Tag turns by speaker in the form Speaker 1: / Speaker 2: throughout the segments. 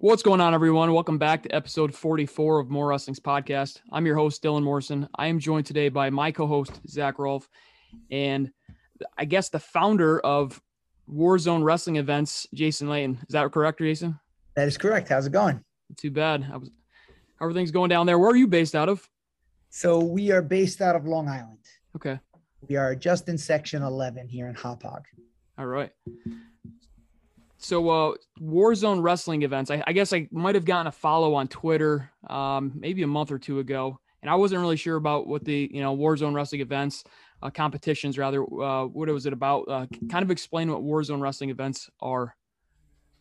Speaker 1: What's going on, everyone? Welcome back to episode 44 of MorWrestling's podcast. I'm your host, Dylan Morrison. I am joined today by my co host, Zakk Rolfe, and I guess the founder of Warzone Wrestling Events, Jason Layton. Is that correct, Jason?
Speaker 2: That is correct. How's it going?
Speaker 1: Too bad. I was, how are things going down there? Where are you based out of?
Speaker 2: So we are based out of Long Island.
Speaker 1: Okay.
Speaker 2: We are just in section 11 here in Hauppauge.
Speaker 1: All right. So, uh, Warzone wrestling events. I, I, guess I might have gotten a follow on Twitter, um, maybe a month or two ago, and I wasn't really sure about what the you know Warzone wrestling events, uh, competitions rather. Uh, what was it about? Uh, kind of explain what Warzone wrestling events are.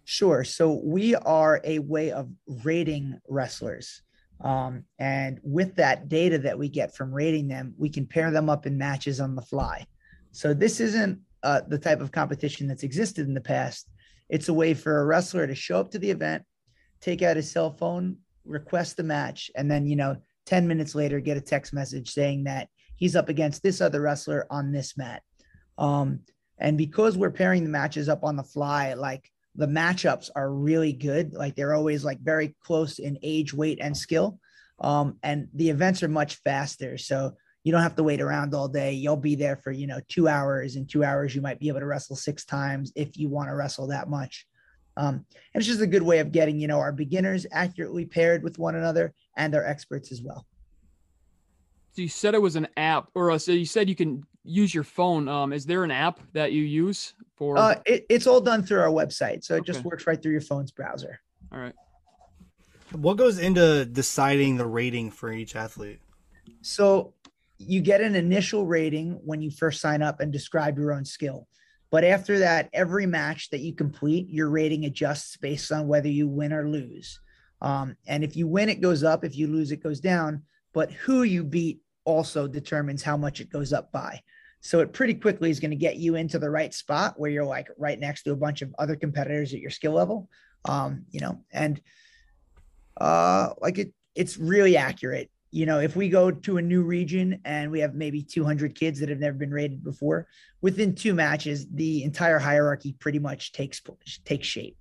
Speaker 2: Sure. So we are a way of rating wrestlers. Um, and with that data that we get from rating them, we can pair them up in matches on the fly. So this isn't uh, the type of competition that's existed in the past it's a way for a wrestler to show up to the event, take out his cell phone, request the match, and then, you know, 10 minutes later get a text message saying that he's up against this other wrestler on this mat. Um, and because we're pairing the matches up on the fly, like the matchups are really good. Like they're always like very close in age, weight, and skill. Um, and the events are much faster. So you don't have to wait around all day. You'll be there for, you know, two hours. In two hours, you might be able to wrestle six times if you want to wrestle that much. Um, and it's just a good way of getting, you know, our beginners accurately paired with one another and our experts as well.
Speaker 1: So you said it was an app, or uh, so you said you can use your phone. Um, is there an app that you use for?
Speaker 2: Uh, it, it's all done through our website, so it okay. just works right through your phone's browser.
Speaker 1: All right.
Speaker 3: What goes into deciding the rating for each athlete?
Speaker 2: So you get an initial rating when you first sign up and describe your own skill. But after that, every match that you complete, your rating adjusts based on whether you win or lose. Um, and if you win, it goes up. If you lose, it goes down. But who you beat also determines how much it goes up by. So it pretty quickly is going to get you into the right spot where you're like right next to a bunch of other competitors at your skill level. Um, you know, and uh, like it, it's really accurate you know, if we go to a new region and we have maybe 200 kids that have never been rated before, within two matches, the entire hierarchy pretty much takes takes shape.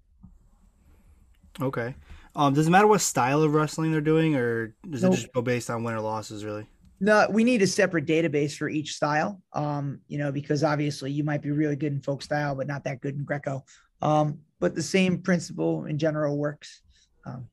Speaker 3: Okay. Um, does it matter what style of wrestling they're doing, or does nope. it just go based on win or losses, really?
Speaker 2: No, we need a separate database for each style. Um, you know, because obviously you might be really good in folk style, but not that good in Greco. Um, but the same principle in general works. Um,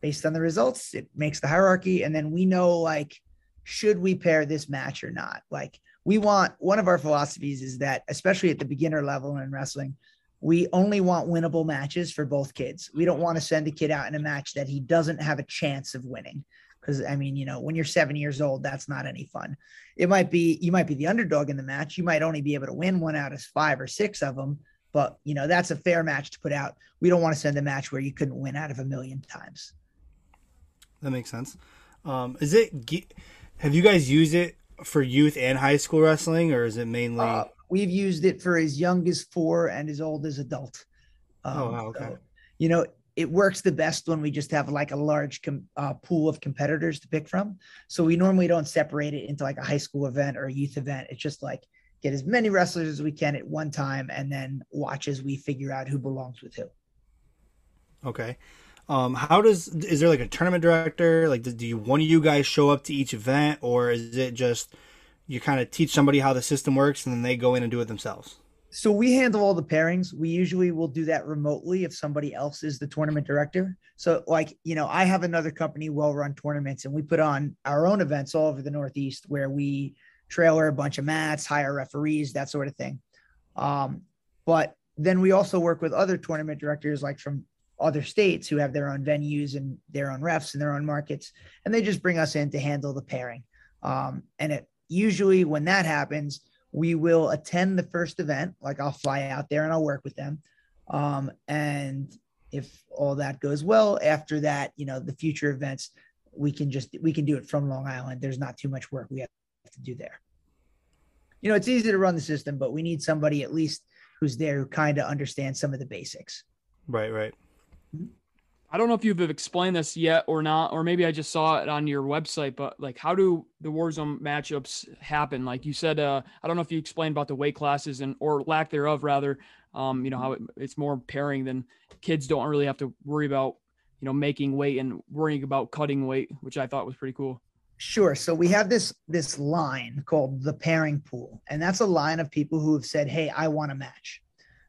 Speaker 2: based on the results it makes the hierarchy and then we know like should we pair this match or not? Like we want one of our philosophies is that especially at the beginner level in wrestling we only want winnable matches for both kids. We don't want to send a kid out in a match that he doesn't have a chance of winning because i mean you know when you're seven years old that's not any fun. It might be you might be the underdog in the match you might only be able to win one out of five or six of them but you know that's a fair match to put out. We don't want to send a match where you couldn't win out of a million times
Speaker 3: that makes sense. Um, is it? Have you guys used it for youth and high school wrestling, or is it mainly? Uh,
Speaker 2: we've used it for as young as four and as old as adult.
Speaker 3: Um, oh, wow, okay. So,
Speaker 2: you know, it works the best when we just have like a large com- uh, pool of competitors to pick from. So we normally don't separate it into like a high school event or a youth event. It's just like get as many wrestlers as we can at one time, and then watch as we figure out who belongs with who.
Speaker 3: Okay. Um, how does is there like a tournament director? Like, do, you one of you guys show up to each event, or is it just you kind of teach somebody how the system works and then they go in and do it themselves?
Speaker 2: So we handle all the pairings. We usually will do that remotely if somebody else is the tournament director. So, like, you know, I have another company, well run tournaments, and we put on our own events all over the Northeast where we trailer a bunch of mats, hire referees, that sort of thing. Um, but then we also work with other tournament directors, like from other states who have their own venues and their own refs and their own markets, and they just bring us in to handle the pairing. Um, and it usually when that happens, we will attend the first event. Like I'll fly out there and I'll work with them. Um, and if all that goes well, after that, you know, the future events, we can just we can do it from Long Island. There's not too much work we have to do there. You know, it's easy to run the system, but we need somebody at least who's there who kind of understands some of the basics.
Speaker 3: Right, right.
Speaker 1: I don't know if you've explained this yet or not, or maybe I just saw it on your website, but like, how do the Warzone matchups happen? Like you said, uh, I don't know if you explained about the weight classes and or lack thereof, rather. Um, you know how it, it's more pairing than kids don't really have to worry about you know making weight and worrying about cutting weight, which I thought was pretty cool.
Speaker 2: Sure. So we have this this line called the pairing pool, and that's a line of people who have said, "Hey, I want a match."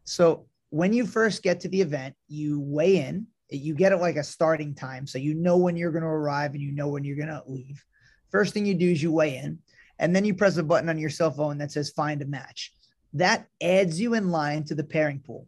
Speaker 2: So when you first get to the event, you weigh in. You get it like a starting time, so you know when you're going to arrive and you know when you're going to leave. First thing you do is you weigh in, and then you press a button on your cell phone that says "Find a match." That adds you in line to the pairing pool.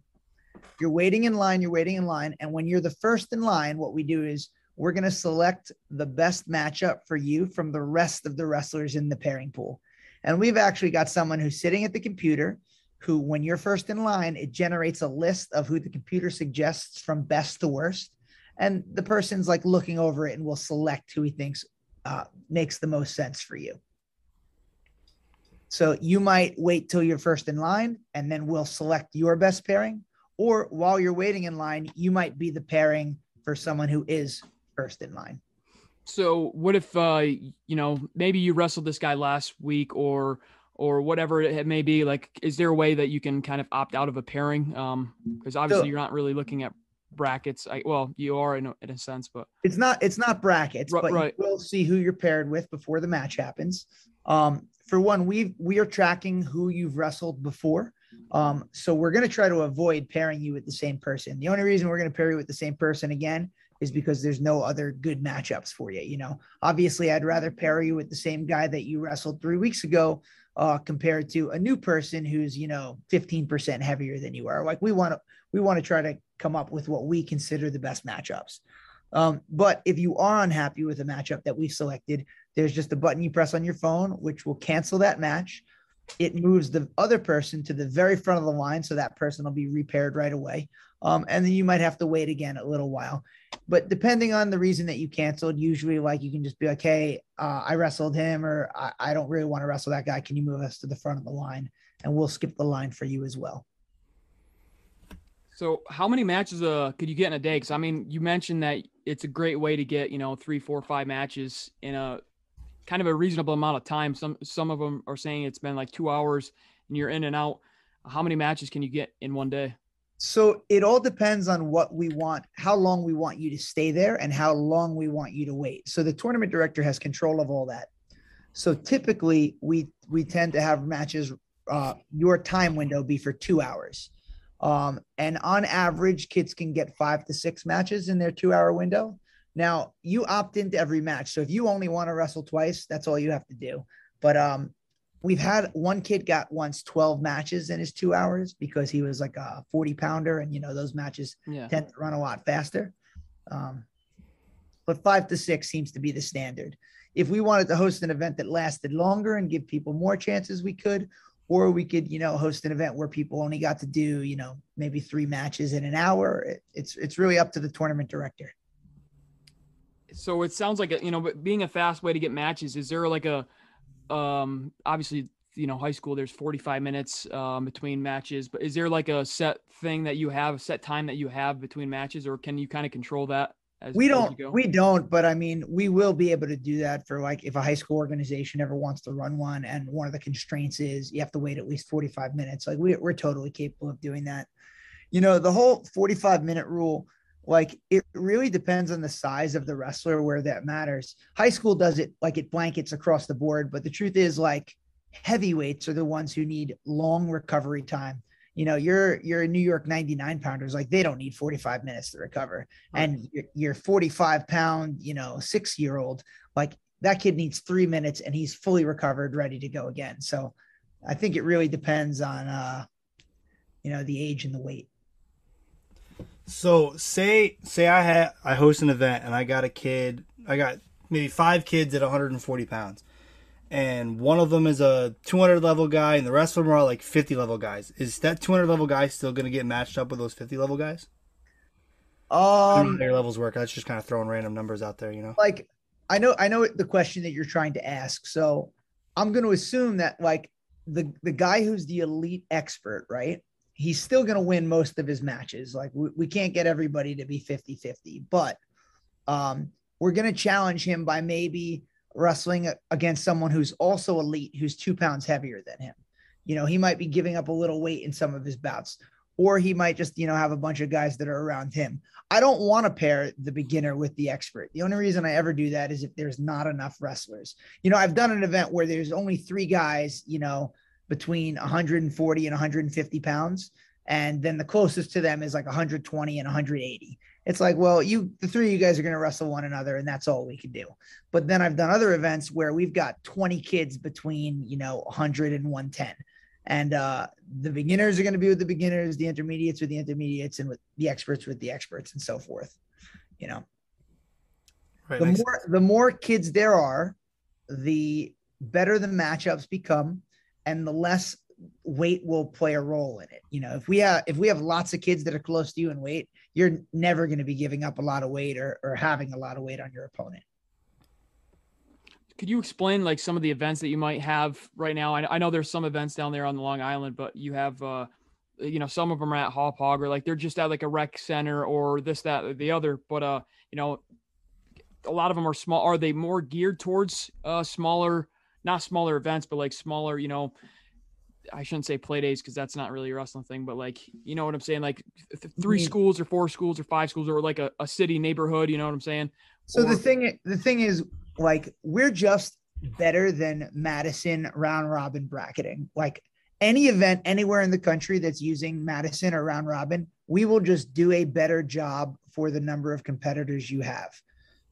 Speaker 2: You're waiting in line. You're waiting in line, and when you're the first in line, what we do is we're going to select the best matchup for you from the rest of the wrestlers in the pairing pool. And we've actually got someone who's sitting at the computer who, when you're first in line, it generates a list of who the computer suggests from best to worst. And the person's like looking over it and will select who he thinks uh, makes the most sense for you. So you might wait till you're first in line and then we'll select your best pairing. Or while you're waiting in line, you might be the pairing for someone who is first in line.
Speaker 1: So what if uh you know maybe you wrestled this guy last week or or whatever it may be like is there a way that you can kind of opt out of a pairing? Um because obviously so, you're not really looking at brackets. I, well you are in a, in a sense but
Speaker 2: it's not it's not brackets right, but right. you will see who you're paired with before the match happens. Um for one we we are tracking who you've wrestled before. Um so we're going to try to avoid pairing you with the same person. The only reason we're going to pair you with the same person again is because there's no other good matchups for you. You know, obviously, I'd rather pair you with the same guy that you wrestled three weeks ago uh, compared to a new person who's you know 15% heavier than you are. Like we want to we want to try to come up with what we consider the best matchups. Um, but if you are unhappy with a matchup that we've selected, there's just a button you press on your phone, which will cancel that match. It moves the other person to the very front of the line, so that person will be repaired right away. Um, and then you might have to wait again a little while. But depending on the reason that you canceled, usually like you can just be like, hey, uh, I wrestled him, or I, I don't really want to wrestle that guy. Can you move us to the front of the line? And we'll skip the line for you as well.
Speaker 1: So, how many matches uh, could you get in a day? Because I mean, you mentioned that it's a great way to get you know three, four, five matches in a kind of a reasonable amount of time. Some some of them are saying it's been like two hours and you're in and out. How many matches can you get in one day?
Speaker 2: So it all depends on what we want, how long we want you to stay there, and how long we want you to wait. So the tournament director has control of all that. So typically, we we tend to have matches. Uh, your time window be for two hours, um, and on average, kids can get five to six matches in their two-hour window. Now you opt into every match, so if you only want to wrestle twice, that's all you have to do. But um, we've had one kid got once 12 matches in his two hours because he was like a 40 pounder and you know those matches yeah. tend to run a lot faster. Um, but five to six seems to be the standard. If we wanted to host an event that lasted longer and give people more chances we could or we could you know host an event where people only got to do you know maybe three matches in an hour. It, it's it's really up to the tournament director
Speaker 1: so it sounds like a, you know being a fast way to get matches is there like a um, obviously, you know, high school, there's 45 minutes um, between matches, but is there like a set thing that you have, a set time that you have between matches, or can you kind of control that?
Speaker 2: As, we don't, we don't, but I mean, we will be able to do that for like if a high school organization ever wants to run one, and one of the constraints is you have to wait at least 45 minutes. Like we, we're totally capable of doing that. You know, the whole 45 minute rule like it really depends on the size of the wrestler where that matters. High school does it like it blankets across the board, but the truth is like heavyweights are the ones who need long recovery time. You know, you're you're a New York 99 pounders, like they don't need 45 minutes to recover. Right. And you're, you're 45 pound, you know, six year old, like that kid needs three minutes and he's fully recovered, ready to go again. So I think it really depends on uh, you know, the age and the weight.
Speaker 3: So say say I had I host an event and I got a kid I got maybe five kids at 140 pounds, and one of them is a 200 level guy and the rest of them are like 50 level guys. Is that 200 level guy still going to get matched up with those 50 level guys?
Speaker 2: Um,
Speaker 3: their levels work. That's just kind of throwing random numbers out there, you know.
Speaker 2: Like I know I know the question that you're trying to ask, so I'm going to assume that like the the guy who's the elite expert, right? He's still going to win most of his matches. Like we, we can't get everybody to be 50 50, but um, we're going to challenge him by maybe wrestling against someone who's also elite, who's two pounds heavier than him. You know, he might be giving up a little weight in some of his bouts. or he might just, you know, have a bunch of guys that are around him. I don't want to pair the beginner with the expert. The only reason I ever do that is if there's not enough wrestlers. You know, I've done an event where there's only three guys, you know, between 140 and 150 pounds. And then the closest to them is like 120 and 180. It's like, well, you, the three of you guys are going to wrestle one another, and that's all we can do. But then I've done other events where we've got 20 kids between, you know, 100 and 110 and uh, the beginners are going to be with the beginners, the intermediates with the intermediates, and with the experts with the experts, and so forth. You know, right, the more the more kids there are, the better the matchups become, and the less weight will play a role in it. You know, if we have if we have lots of kids that are close to you in weight, you're never going to be giving up a lot of weight or or having a lot of weight on your opponent
Speaker 1: could you explain like some of the events that you might have right now? I, I know there's some events down there on the Long Island, but you have, uh, you know, some of them are at Hauppauge or like they're just at like a rec center or this, that, or the other. But, uh, you know, a lot of them are small. Are they more geared towards uh, smaller, not smaller events, but like smaller, you know, I shouldn't say play days because that's not really a wrestling thing, but like, you know what I'm saying? Like th- 3 mm-hmm. schools or four schools or five schools or like a, a city neighborhood, you know what I'm saying?
Speaker 2: So
Speaker 1: or,
Speaker 2: the thing, the thing is like we're just better than Madison round robin bracketing. Like any event anywhere in the country that's using Madison or round robin, we will just do a better job for the number of competitors you have.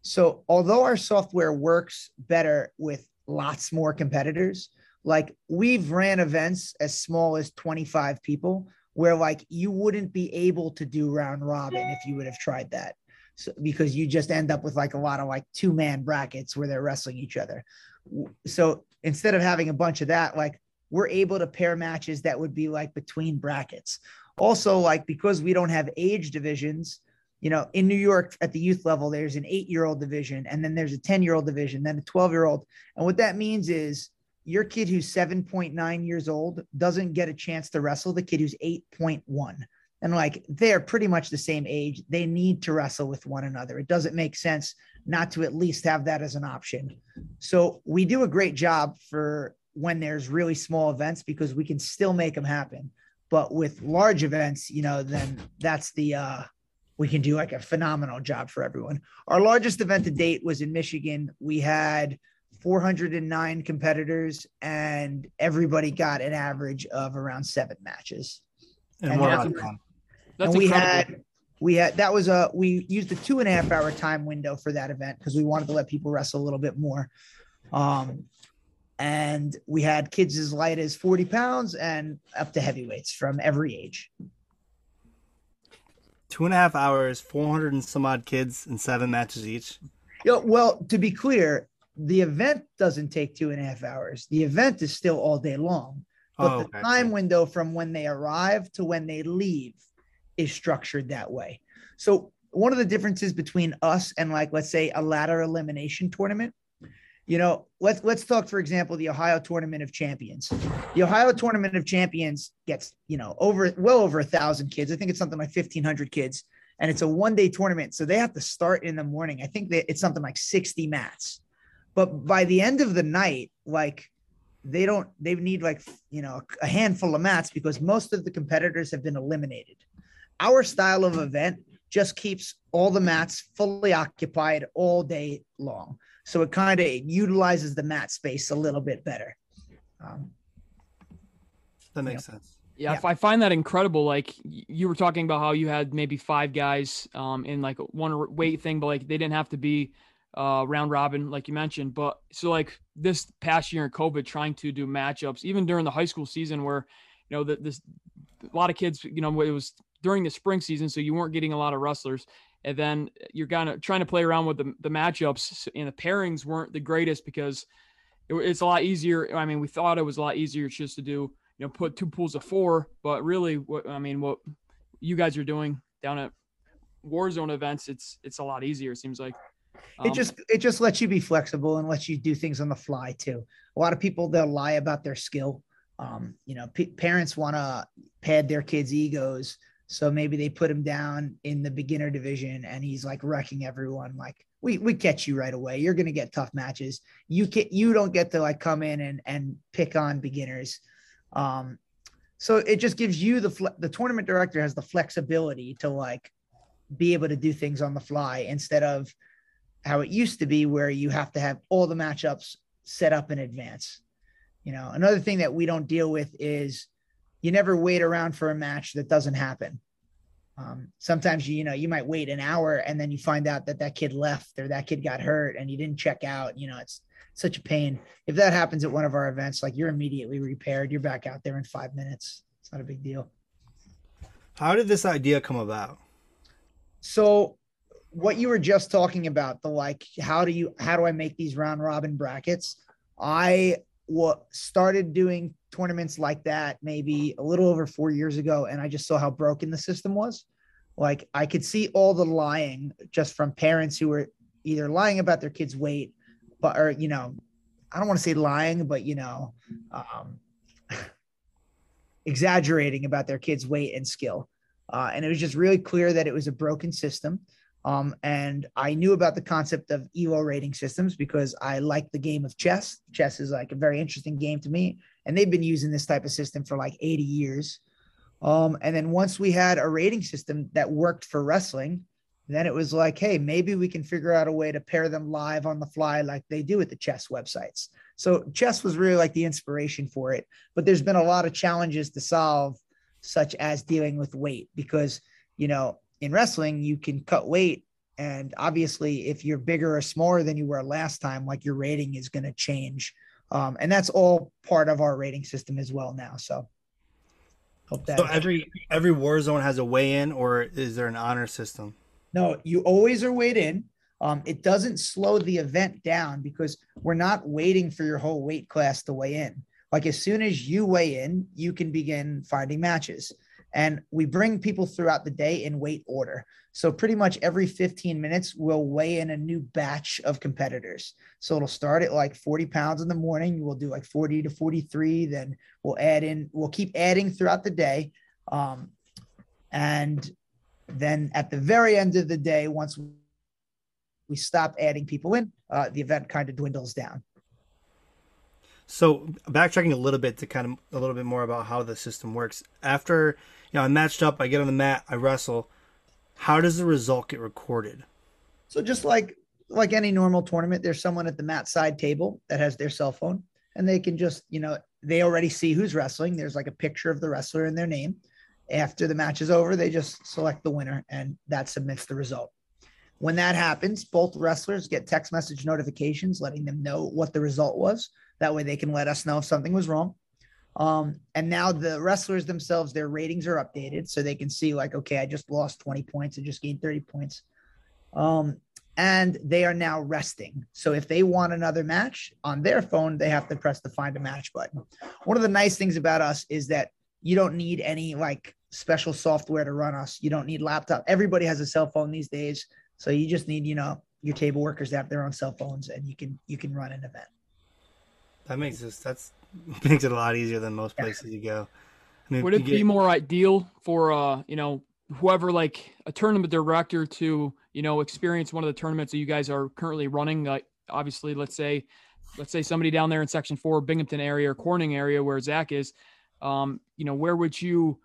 Speaker 2: So, although our software works better with lots more competitors, like we've ran events as small as 25 people where like you wouldn't be able to do round robin if you would have tried that so, because you just end up with like a lot of like two man brackets where they're wrestling each other. So instead of having a bunch of that, like we're able to pair matches that would be like between brackets. Also, like because we don't have age divisions, you know, in New York at the youth level, there's an eight year old division, and then there's a 10 year old division, then a 12 year old. And what that means is your kid who's 7.9 years old doesn't get a chance to wrestle the kid who's 8.1 and like they're pretty much the same age. They need to wrestle with one another. It doesn't make sense not to at least have that as an option. So we do a great job for when there's really small events because we can still make them happen. But with large events, you know, then that's the uh we can do like a phenomenal job for everyone. Our largest event to date was in Michigan. We had 409 competitors and everybody got an average of around seven matches.
Speaker 3: And, and
Speaker 2: that's,
Speaker 1: that's
Speaker 2: and we had we had that was a we used a two and a half hour time window for that event because we wanted to let people wrestle a little bit more. Um, and we had kids as light as 40 pounds and up to heavyweights from every age.
Speaker 3: Two and a half hours, 400 and some odd kids, and seven matches each.
Speaker 2: You know, well, to be clear, the event doesn't take two and a half hours. The event is still all day long. But oh, the time window from when they arrive to when they leave is structured that way. So one of the differences between us and like let's say a ladder elimination tournament you know let's let's talk for example the ohio tournament of champions. The ohio tournament of champions gets you know over well over a thousand kids. I think it's something like 1500 kids and it's a one day tournament so they have to start in the morning. I think that it's something like 60 mats. But by the end of the night like they don't they need like you know a handful of mats because most of the competitors have been eliminated. Our style of event just keeps all the mats fully occupied all day long. So it kind of utilizes the mat space a little bit better. Um,
Speaker 3: that makes you know. sense.
Speaker 1: Yeah, yeah, I find that incredible. Like you were talking about how you had maybe five guys um, in like one weight thing, but like they didn't have to be uh, round robin, like you mentioned. But so like this past year in COVID, trying to do matchups, even during the high school season, where you know that this a lot of kids, you know, it was during the spring season, so you weren't getting a lot of wrestlers. And then you're kind of trying to play around with the, the matchups, and the pairings weren't the greatest because it, it's a lot easier. I mean, we thought it was a lot easier just to do, you know, put two pools of four, but really, what I mean, what you guys are doing down at Warzone events, it's it's a lot easier. It seems like.
Speaker 2: Um, it just it just lets you be flexible and lets you do things on the fly too. A lot of people they'll lie about their skill. Um, you know, p- parents want to pad their kids' egos so maybe they put him down in the beginner division and he's like wrecking everyone. Like we we catch you right away. You're gonna get tough matches. You can you don't get to like come in and and pick on beginners. Um, So it just gives you the the tournament director has the flexibility to like be able to do things on the fly instead of how it used to be where you have to have all the matchups set up in advance. You know, another thing that we don't deal with is you never wait around for a match that doesn't happen. Um, sometimes you, you know you might wait an hour and then you find out that that kid left or that kid got hurt and you didn't check out. You know, it's such a pain. If that happens at one of our events, like you're immediately repaired, you're back out there in five minutes. It's not a big deal.
Speaker 3: How did this idea come about?
Speaker 2: So what you were just talking about, the like, how do you, how do I make these round robin brackets? I what started doing tournaments like that maybe a little over four years ago, and I just saw how broken the system was. Like I could see all the lying just from parents who were either lying about their kids' weight, but or you know, I don't want to say lying, but you know, um, exaggerating about their kids' weight and skill. Uh, and it was just really clear that it was a broken system. Um, and I knew about the concept of ELO rating systems because I like the game of chess. Chess is like a very interesting game to me, and they've been using this type of system for like 80 years. Um, and then once we had a rating system that worked for wrestling, then it was like, hey, maybe we can figure out a way to pair them live on the fly like they do at the chess websites. So chess was really like the inspiration for it. But there's been a lot of challenges to solve, such as dealing with weight, because you know in wrestling, you can cut weight. And obviously, if you're bigger or smaller than you were last time, like your rating is going to change. Um, and that's all part of our rating system as well now. So,
Speaker 3: hope that. So every every war zone has a weigh in, or is there an honor system?
Speaker 2: No, you always are weighed in. Um, it doesn't slow the event down because we're not waiting for your whole weight class to weigh in. Like as soon as you weigh in, you can begin finding matches. And we bring people throughout the day in weight order. So pretty much every 15 minutes, we'll weigh in a new batch of competitors. So it'll start at like 40 pounds in the morning. We'll do like 40 to 43. Then we'll add in, we'll keep adding throughout the day. Um, and then at the very end of the day, once we stop adding people in, uh, the event kind of dwindles down.
Speaker 3: So backtracking a little bit to kind of a little bit more about how the system works. After you know, I'm matched up, I get on the mat, I wrestle. How does the result get recorded?
Speaker 2: So just like like any normal tournament, there's someone at the mat side table that has their cell phone, and they can just you know they already see who's wrestling. There's like a picture of the wrestler and their name. After the match is over, they just select the winner, and that submits the result. When that happens, both wrestlers get text message notifications letting them know what the result was. That way, they can let us know if something was wrong. Um, and now the wrestlers themselves, their ratings are updated so they can see, like, okay, I just lost 20 points, I just gained 30 points. Um, and they are now resting. So if they want another match on their phone, they have to press the find a match button. One of the nice things about us is that you don't need any like special software to run us. You don't need laptop. Everybody has a cell phone these days. So you just need, you know, your table workers to have their own cell phones and you can you can run an event.
Speaker 3: That makes this that's makes it a lot easier than most places you go.
Speaker 1: I mean, Would it get... be more ideal for uh, you know, whoever like a tournament director to, you know, experience one of the tournaments that you guys are currently running? Like obviously, let's say let's say somebody down there in section four, Binghamton area or Corning area where Zakk is, um, you know, where would you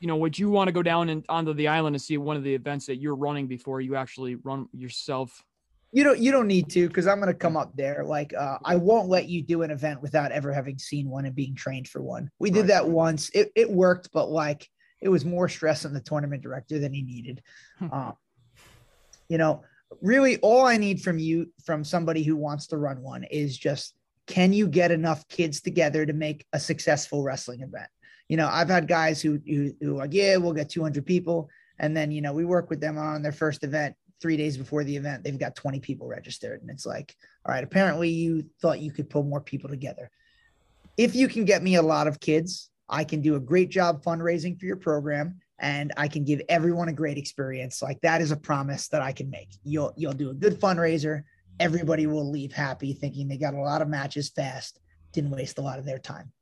Speaker 1: you know, would you want to go down and onto the island and see one of the events that you're running before you actually run yourself
Speaker 2: you don't you don't need to because i'm going to come up there like uh, i won't let you do an event without ever having seen one and being trained for one. We did that once. It, it worked but like it was more stress on the tournament director than he needed. Um, you know really all i need from you from somebody who wants to run one is just can you get enough kids together to make a successful wrestling event? You know i've had guys who who, who like yeah we'll get 200 people. And then you know we work with them on their first event three days before the event, they've got 20 people registered. And it's like, all right, apparently you thought you could pull more people together. If you can get me a lot of kids, I can do a great job fundraising for your program and I can give everyone a great experience. Like that is a promise that I can make. You'll you'll do a good fundraiser. Everybody will leave happy thinking they got a lot of matches fast, didn't waste a lot of their time.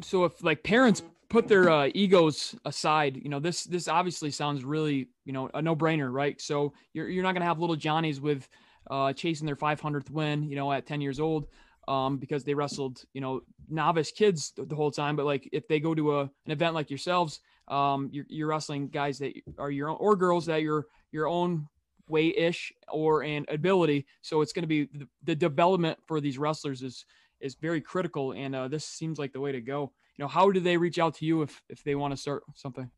Speaker 1: So if like parents put their uh, egos aside, you know, this this obviously sounds really, you know, a no-brainer, right? So you're you're not going to have little Johnnies with uh, chasing their 500th win, you know, at 10 years old. um, because they wrestled, you know, novice kids the, whole time. But like if they go to a, an event like yourselves, um, you're, you're wrestling guys that are your own or girls that you're your own weight ish or an ability. So it's going to be the, the, development for these wrestlers is is very critical, and uh, this seems like the way to go. You know, how do they reach out to you if if they want to start something?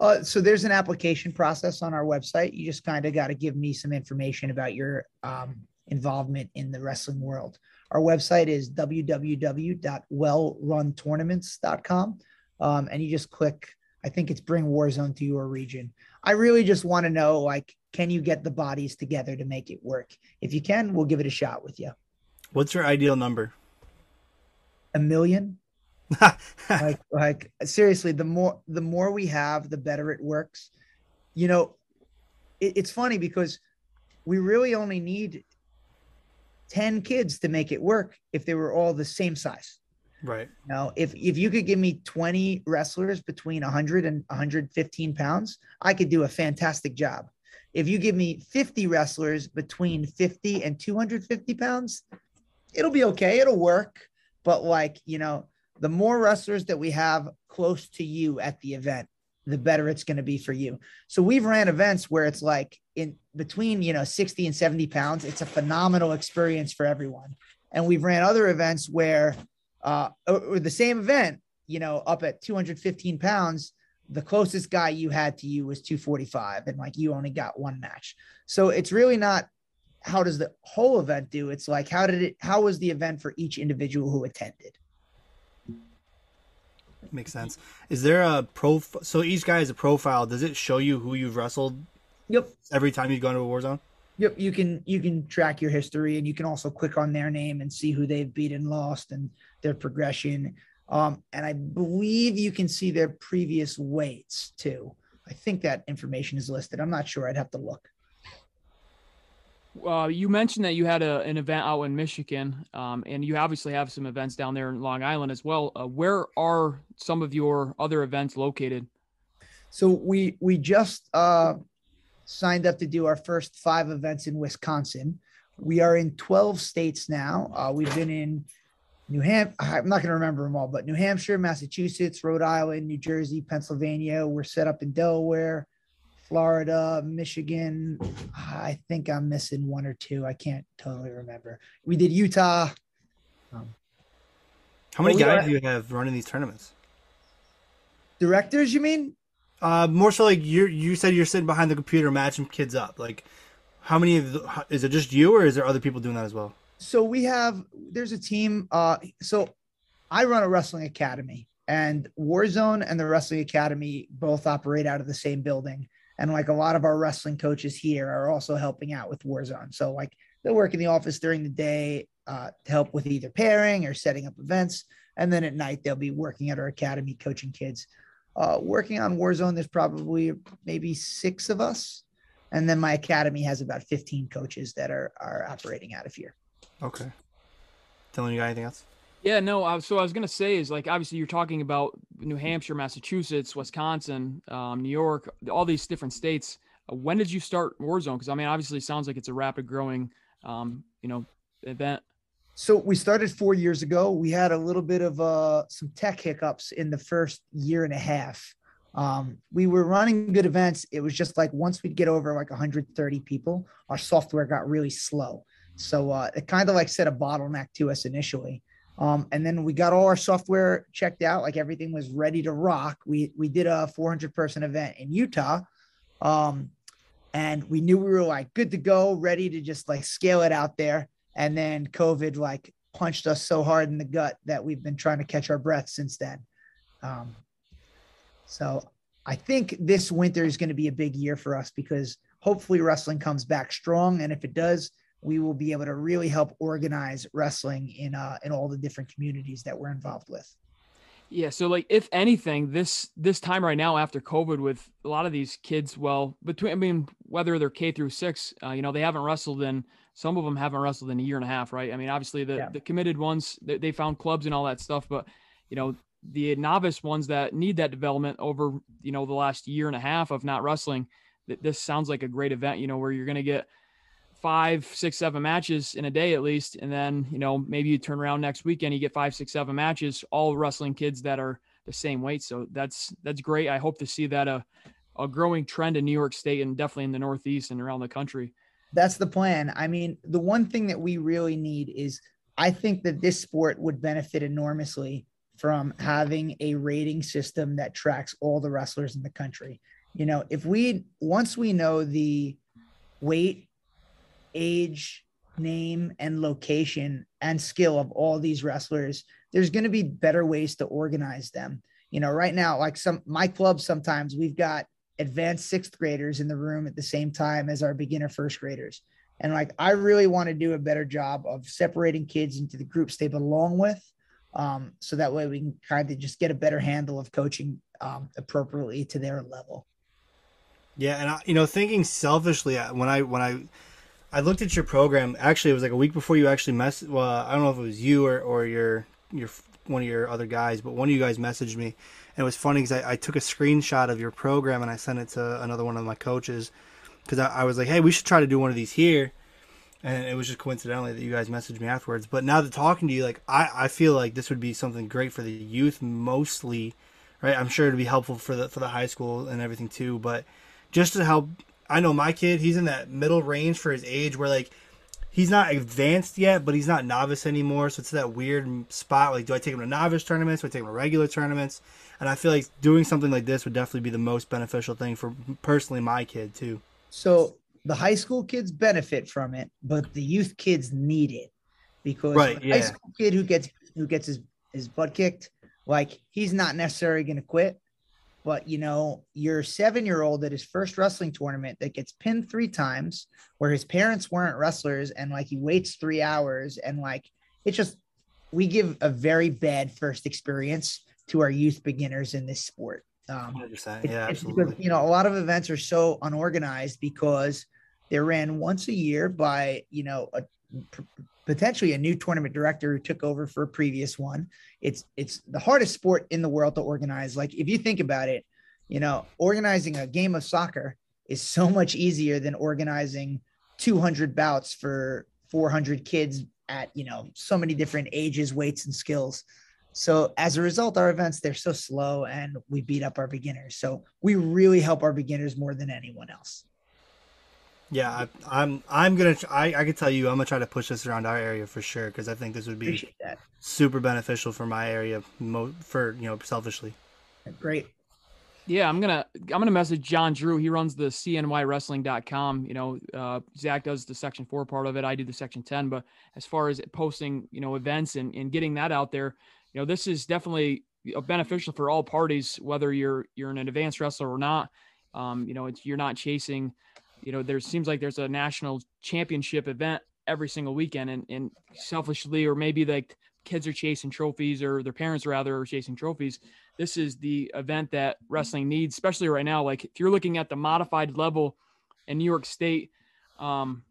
Speaker 2: Uh, so there's an application process on our website. You just kind of got to give me some information about your um, involvement in the wrestling world. Our website is www.wellruntournaments.com. Um, and you just click, I think it's bring Warzone to your region. I really just want to know, like, can you get the bodies together to make it work? If you can, we'll give it a shot with you.
Speaker 3: What's your ideal number?
Speaker 2: A million. like, like seriously, the more the more we have, the better it works. You know, it, it's funny because we really only need 10 kids to make it work if they were all the same size.
Speaker 3: Right.
Speaker 2: Now, if if you could give me 20 wrestlers between 100 and 115 pounds, I could do a fantastic job. If you give me 50 wrestlers between 50 and 250 pounds, it'll be okay. It'll work. But like, you know, the more wrestlers that we have close to you at the event, the better it's going to be for you. So we've ran events where it's like in between, you know, 60 and 70 pounds. It's a phenomenal experience for everyone. And we've ran other events where, uh, or the same event, you know, up at 215 pounds, the closest guy you had to you was 245 and like you only got one match. So it's really not how does the whole event do? It's like how did it how was the event for each individual who attended?
Speaker 3: Makes sense. Is there a prof? So each guy has a profile. Does it show you who you've wrestled?
Speaker 2: Yep.
Speaker 3: Every time you go into a war zone.
Speaker 2: Yep. You can you can track your history, and you can also click on their name and see who they've beaten, lost, and their progression. Um, and I believe you can see their previous weights too. I think that information is listed. I'm not sure. I'd have to look.
Speaker 1: Uh, you mentioned that you had a, an event out in Michigan, um, and you obviously have some events down there in Long Island as well. Uh, where are some of your other events located?
Speaker 2: So we we just uh, signed up to do our first five events in Wisconsin. We are in 12 states now. Uh, we've been in New Hampshire. I'm not going to remember them all, but New Hampshire, Massachusetts, Rhode Island, New Jersey, Pennsylvania. We're set up in Delaware. Florida, Michigan. I think I'm missing one or two. I can't totally remember. We did Utah. Um,
Speaker 3: How many guys do you have running these tournaments?
Speaker 2: Directors, you mean?
Speaker 3: Uh, more so like you you said you're sitting behind the computer matching kids up. Like, how many of the, is it just you or is there other people doing that as well?
Speaker 2: So we have there's a team. Uh, so I run a wrestling academy, and Warzone and the Wrestling Academy both operate out of the same building. And like a lot of our wrestling coaches here are also helping out with Warzone. So like they'll work in the office during the day uh, to help with either pairing or setting up events. And then at night, they'll be working at our academy coaching kids. Uh, working on Warzone, there's probably maybe six of us. And then my academy has about 15 coaches that are, are operating out of here.
Speaker 3: Okay. Dylan, you got anything else?
Speaker 1: Yeah, no. I, so I was gonna say is like obviously you're talking about New Hampshire, Massachusetts, Wisconsin, um, New York, all these different states. Uh, when did you start Warzone? Because I mean, obviously, sounds like it's a rapid growing, um, you know, event.
Speaker 2: So we started four years ago. We had a little bit of uh, some tech hiccups in the first year and a half. Um, we were running good events. It was just like once we'd get over like 130 people, our software got really slow. So uh, it kind of like set a bottleneck to us initially. Um, and then we got all our software checked out, like everything was ready to rock. We we did a 400 person event in Utah, um, and we knew we were like good to go, ready to just like scale it out there. And then COVID like punched us so hard in the gut that we've been trying to catch our breath since then. Um, so I think this winter is going to be a big year for us because hopefully wrestling comes back strong, and if it does, we will be able to really help organize wrestling in uh, in all the different communities that we're involved with.
Speaker 1: Yeah, so like if anything, this this time right now after COVID, with a lot of these kids, well, between I mean whether they're K through six, uh, you know, they haven't wrestled in some of them haven't wrestled in a year and a half, right? I mean, obviously the yeah. the committed ones they, they found clubs and all that stuff, but you know the novice ones that need that development over you know the last year and a half of not wrestling. that This sounds like a great event, you know, where you're going to get five, six, seven matches in a day at least. And then, you know, maybe you turn around next weekend, you get five, six, seven matches, all wrestling kids that are the same weight. So that's that's great. I hope to see that a a growing trend in New York State and definitely in the Northeast and around the country.
Speaker 2: That's the plan. I mean, the one thing that we really need is I think that this sport would benefit enormously from having a rating system that tracks all the wrestlers in the country. You know, if we once we know the weight, age, name, and location and skill of all these wrestlers, there's going to be better ways to organize them. You know, right now, like some my club, sometimes we've got advanced sixth graders in the room at the same time as our beginner first graders. And like, I really want to do a better job of separating kids into the groups they belong with. Um, so that way we can kind of just get a better handle of coaching um, appropriately to their level.
Speaker 3: Yeah. And I, you know, thinking selfishly uh, when I, when I, I looked at your program, actually, it was like a week before you actually mess. Well, I don't know if it was you or, or your, your, one of your other guys, but one of you guys messaged me and it was funny because I, I, took a screenshot of your program and I sent it to another one of my coaches because I, I, was like, hey, we should try to do one of these here. And it was just coincidentally that you guys messaged me afterwards. But now that talking to you, like I, I feel like this would be something great for the youth mostly, right? I'm sure it'd be helpful for the for the high school and everything too. But just to help, I know my kid, he's in that middle range for his age where like he's not advanced yet, but he's not novice anymore. So it's that weird spot. Like, do I take him to novice tournaments? Do I take him to regular tournaments? And I feel like doing something like this would definitely be the most beneficial thing for personally my kid too.
Speaker 2: So the high school kids benefit from it, but the youth kids need it because right, yeah. high school kid who gets who gets his his butt kicked, like he's not necessarily going to quit. But you know, your seven year old at his first wrestling tournament that gets pinned three times, where his parents weren't wrestlers, and like he waits three hours, and like it just we give a very bad first experience to our youth beginners in this sport. Um,
Speaker 3: yeah, absolutely.
Speaker 2: Because, you know, a lot of events are so unorganized because they're ran once a year by, you know, a, potentially a new tournament director who took over for a previous one. It's it's the hardest sport in the world to organize. Like if you think about it, you know, organizing a game of soccer is so much easier than organizing 200 bouts for 400 kids at, you know, so many different ages, weights and skills. So as a result, our events they're so slow and we beat up our beginners. So we really help our beginners more than anyone else.
Speaker 3: Yeah, I, am I'm, I'm gonna. I I can tell you, I'm gonna try to push this around our area for sure because I think this would be super beneficial for my area, mo- for you know, selfishly.
Speaker 2: Great.
Speaker 1: Yeah, I'm gonna I'm gonna message John Drew. He runs the cnywrestling.com. You know, uh, Zakk does the section four part of it. I do the section ten. But as far as posting, you know, events and, and getting that out there, you know, this is definitely beneficial for all parties, whether you're you're an advanced wrestler or not. Um, you know, it's you're not chasing. You know, there seems like there's a national championship event every single weekend, and and selfishly, or maybe like kids are chasing trophies, or their parents rather are chasing trophies. This is the event that wrestling needs, especially right now. Like if you're looking at the modified level in New York State, um,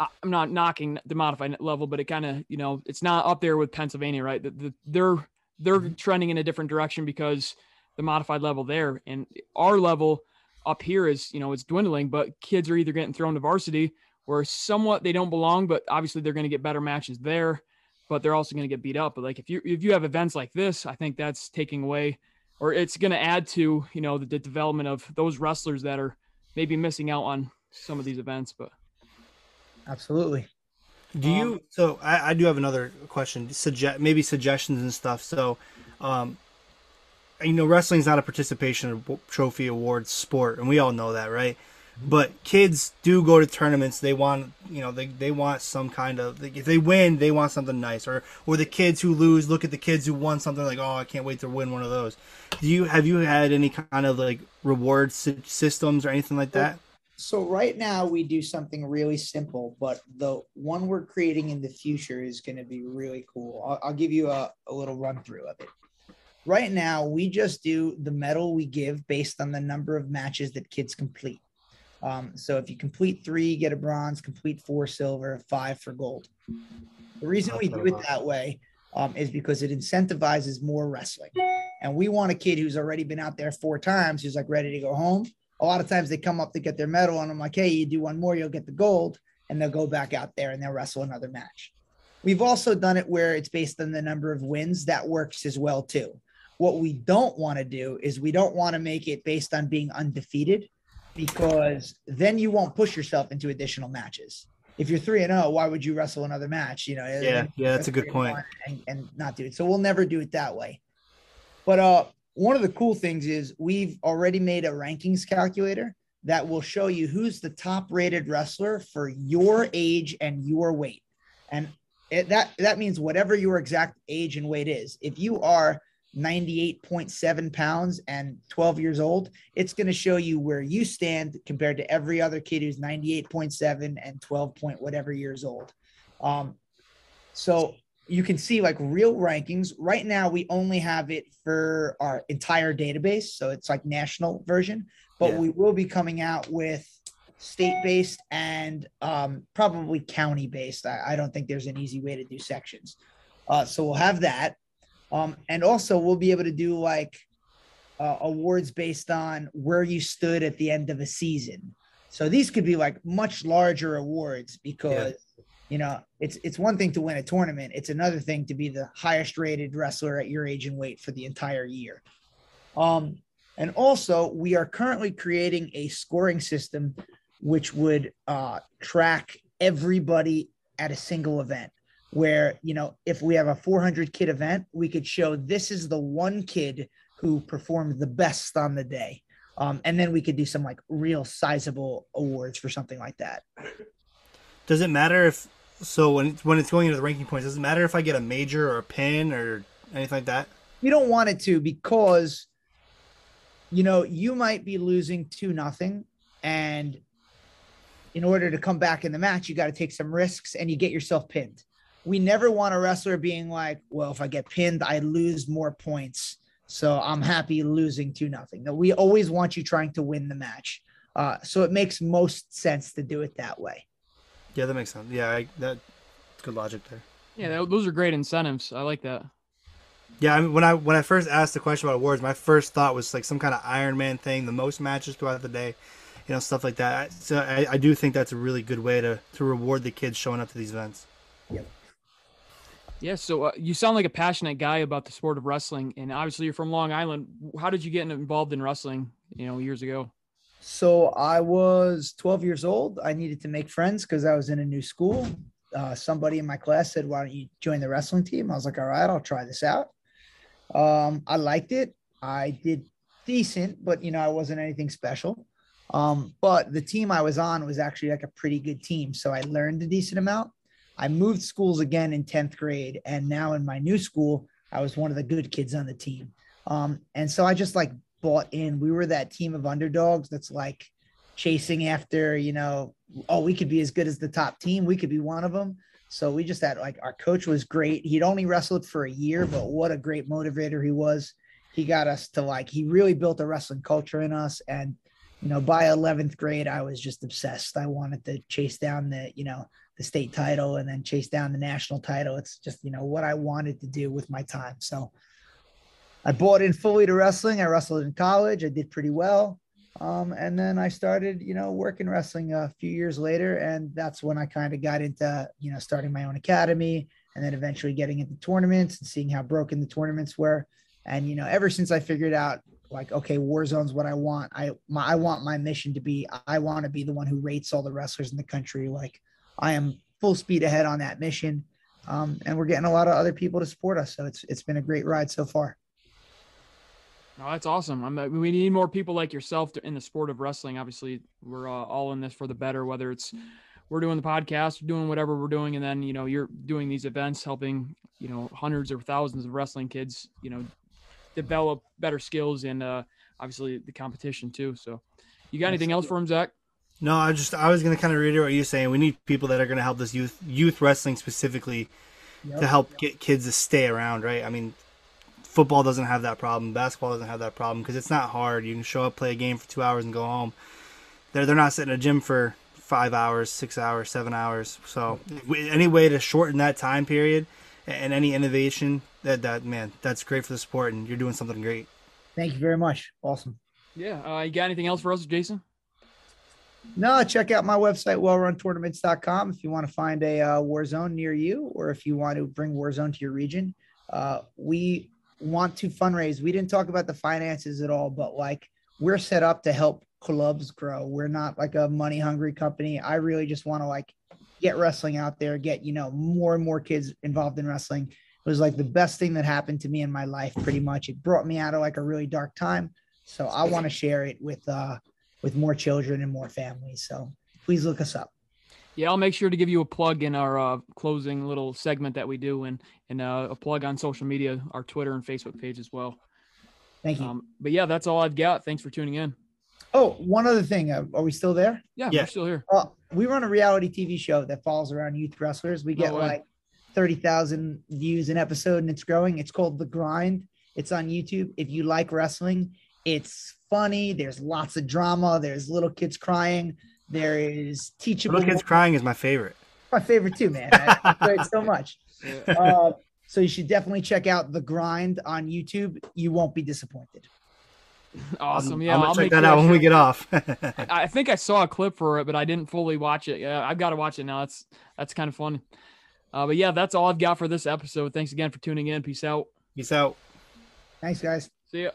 Speaker 1: I'm not knocking the modified level, but it kind of, you know, it's not up there with Pennsylvania, right? The, the, they're they're mm-hmm. trending in a different direction because the modified level there and our level up here is, you know, it's dwindling, but kids are either getting thrown to varsity where somewhat they don't belong, but obviously they're going to get better matches there, but they're also going to get beat up. But like if you if you have events like this, I think that's taking away or it's going to add to, you know, the, the development of those wrestlers that are maybe missing out on some of these events, but
Speaker 2: Absolutely.
Speaker 3: Do you? Um, so I, I do have another question. Suggest maybe suggestions and stuff. So, um, you know, wrestling's not a participation trophy awards sport, and we all know that, right? Mm-hmm. But kids do go to tournaments. They want, you know, they, they want some kind of. If they win, they want something nice. Or or the kids who lose look at the kids who won something like, oh, I can't wait to win one of those. Do you have you had any kind of like reward systems or anything like that?
Speaker 2: So right now we do something really simple, but the one we're creating in the future is going to be really cool. I'll, I'll give you a, a little run through of it. Right now, we just do the medal we give based on the number of matches that kids complete. Um, so if you complete three, get a bronze, complete four silver, five for gold. The reason we do it that way um, is because it incentivizes more wrestling. And we want a kid who's already been out there four times, who's like ready to go home a lot of times they come up to get their medal and I'm like, hey, you do one more, you'll get the gold. and they'll go back out there and they'll wrestle another match. We've also done it where it's based on the number of wins. That works as well too. What we don't want to do is we don't want to make it based on being undefeated because then you won't push yourself into additional matches. If you're three and zero, why would you wrestle another match? You know,
Speaker 3: yeah, yeah, that's a good point.
Speaker 2: And, and not do it. So we'll never do it that way. But uh, one of the cool things is we've already made a rankings calculator that will show you who's the top rated wrestler for your age and your weight. And it, that that means whatever your exact age and weight is. If you are 98.7 pounds and 12 years old, it's going to show you where you stand compared to every other kid who's 98.7 and 12 point whatever years old. Um, so you can see like real rankings. Right now, we only have it for our entire database. So it's like national version, but yeah. we will be coming out with state based and um, probably county based. I, I, don't think there's an easy way to do sections. Uh, so we'll have that. Um, and also, we'll be able to do like uh, awards based on where you stood at the end of a season. So these could be like much larger awards because. Yeah. You know, it's it's one thing to win a tournament. It's another thing to be the highest rated wrestler at your age and weight for the entire year. Um, and also, we are currently creating a scoring system which would uh, track everybody at a single event. Where, you know, if we have a 400 kid event, we could show this is the one kid who performed the best on the day. Um, and then we could do some like real sizable awards for something like that.
Speaker 3: Does it matter if so when it's, when it's going into the ranking points? Does it matter if I get a major or a pin or anything like that?
Speaker 2: You don't want it to because you know you might be losing two nothing, and in order to come back in the match, you got to take some risks and you get yourself pinned. We never want a wrestler being like, well, if I get pinned, I lose more points. So I'm happy losing to nothing. No, we always want you trying to win the match. Uh, so it makes most sense to do it that way.
Speaker 3: Yeah, that makes sense. Yeah, I, that good logic there.
Speaker 1: Yeah, those are great incentives. I like that.
Speaker 3: Yeah, I mean, when I when I first asked the question about awards, my first thought was like some kind of Iron Man thing, the most matches throughout the day you know stuff like that. So I, I do think that's a really good way to to reward the kids showing up to these events.
Speaker 2: Yep.
Speaker 1: Yeah, so uh, you sound like a passionate guy about the sport of wrestling, and obviously you're from Long Island. How did you get involved in wrestling? You know, years ago.
Speaker 2: So I was 12 years old. I needed to make friends because I was in a new school. Uh, somebody in my class said, "Why don't you join the wrestling team?" I was like, "All right, I'll try this out." Um, I liked it. I did decent, but you know, I wasn't anything special. Um, but the team I was on was actually like a pretty good team. So I learned a decent amount. I moved schools again in 10th grade. And now in my new school, I was one of the good kids on the team. Um, and so I just like bought in. We were that team of underdogs that's like chasing after, you know, oh, we could be as good as the top team. We could be one of them. So we just had like our coach was great. He'd only wrestled for a year, but what a great motivator he was. He got us to like, he really built a wrestling culture in us. And you know, by 11th grade, I was just obsessed. I wanted to chase down the, you know, the state title and then chase down the national title. It's just, you know, what I wanted to do with my time. So I bought in fully to wrestling. I wrestled in college. I did pretty well. Um, and then I started, you know, working wrestling a few years later. And that's when I kind of got into, you know, starting my own academy and then eventually getting into tournaments and seeing how broken the tournaments were. And, you know, ever since I figured out like okay warzone's what i want i my, i want my mission to be i want to be the one who rates all the wrestlers in the country like i am full speed ahead on that mission um, and we're getting a lot of other people to support us so it's it's been a great ride so far
Speaker 1: no, that's awesome. I'm, we need more people like yourself to, in the sport of wrestling. Obviously, we're uh, all in this for the better. Whether it's we're doing the podcast, doing whatever we're doing, and then you know you're doing these events, helping you know hundreds or thousands of wrestling kids, you know, develop better skills and uh, obviously the competition too. So, you got anything else for him, Zakk?
Speaker 3: No, I just I was going to kind of reiterate what you're saying. We need people that are going to help this youth youth wrestling specifically yep. to help get kids to stay around. Right? I mean, football doesn't have that problem. Basketball doesn't have that problem because it's not hard. You can show up, play a game for two hours, and go home. They're they're not sitting in a gym for five hours, six hours, seven hours. So any way to shorten that time period and any innovation that that man that's great for the sport and you're doing something great
Speaker 2: thank you very much awesome
Speaker 1: yeah uh, you got anything else for us jason
Speaker 2: No, check out my website, wellruntournaments.com, if you want to find a uh, war zone near you or if you want to bring Warzone to your region. Uh, we want to fundraise. We didn't talk about the finances at all, but like we're set up to help clubs grow. We're not like a money hungry company. I really just want to like get wrestling out there, get, you know, more and more kids involved in wrestling. It was like the best thing that happened to me in my life, pretty much. It brought me out of like a really dark time. So I want to share it with uh with more children and more families. So please look us up.
Speaker 1: Yeah, I'll make sure to give you a plug in our uh, closing little segment that we do, and and uh, a plug on social media, our Twitter and Facebook page as well.
Speaker 2: Thank you.
Speaker 1: Um, but yeah, that's all I've got. Thanks for tuning in.
Speaker 2: Oh, one other thing. Uh, are we still there?
Speaker 1: Yeah,
Speaker 3: Yeah.
Speaker 1: we're still here.
Speaker 2: Uh, we run a reality TV show that falls around youth wrestlers. We get
Speaker 1: way.
Speaker 2: like 30,000 views an episode and it's growing. It's called The Grind. It's on YouTube. If you like wrestling, it's funny. There's lots of drama. There's little kids crying. There is teachable.
Speaker 3: Little kids crying is my favorite.
Speaker 2: My favorite too, man. I enjoy it so much. Uh, so you should definitely check out The Grind on YouTube. You won't be disappointed.
Speaker 1: Awesome. Yeah,
Speaker 3: I'm
Speaker 1: I'll
Speaker 3: check
Speaker 1: make
Speaker 3: that out when we get off.
Speaker 1: I think I saw a clip for it, but I didn't fully watch it. Yeah, I've got to watch it now. That's that's kind of fun. Uh, but yeah, that's all I've got for this episode. Thanks again for tuning in. Peace out.
Speaker 3: Peace out.
Speaker 2: Thanks, guys.
Speaker 1: See ya.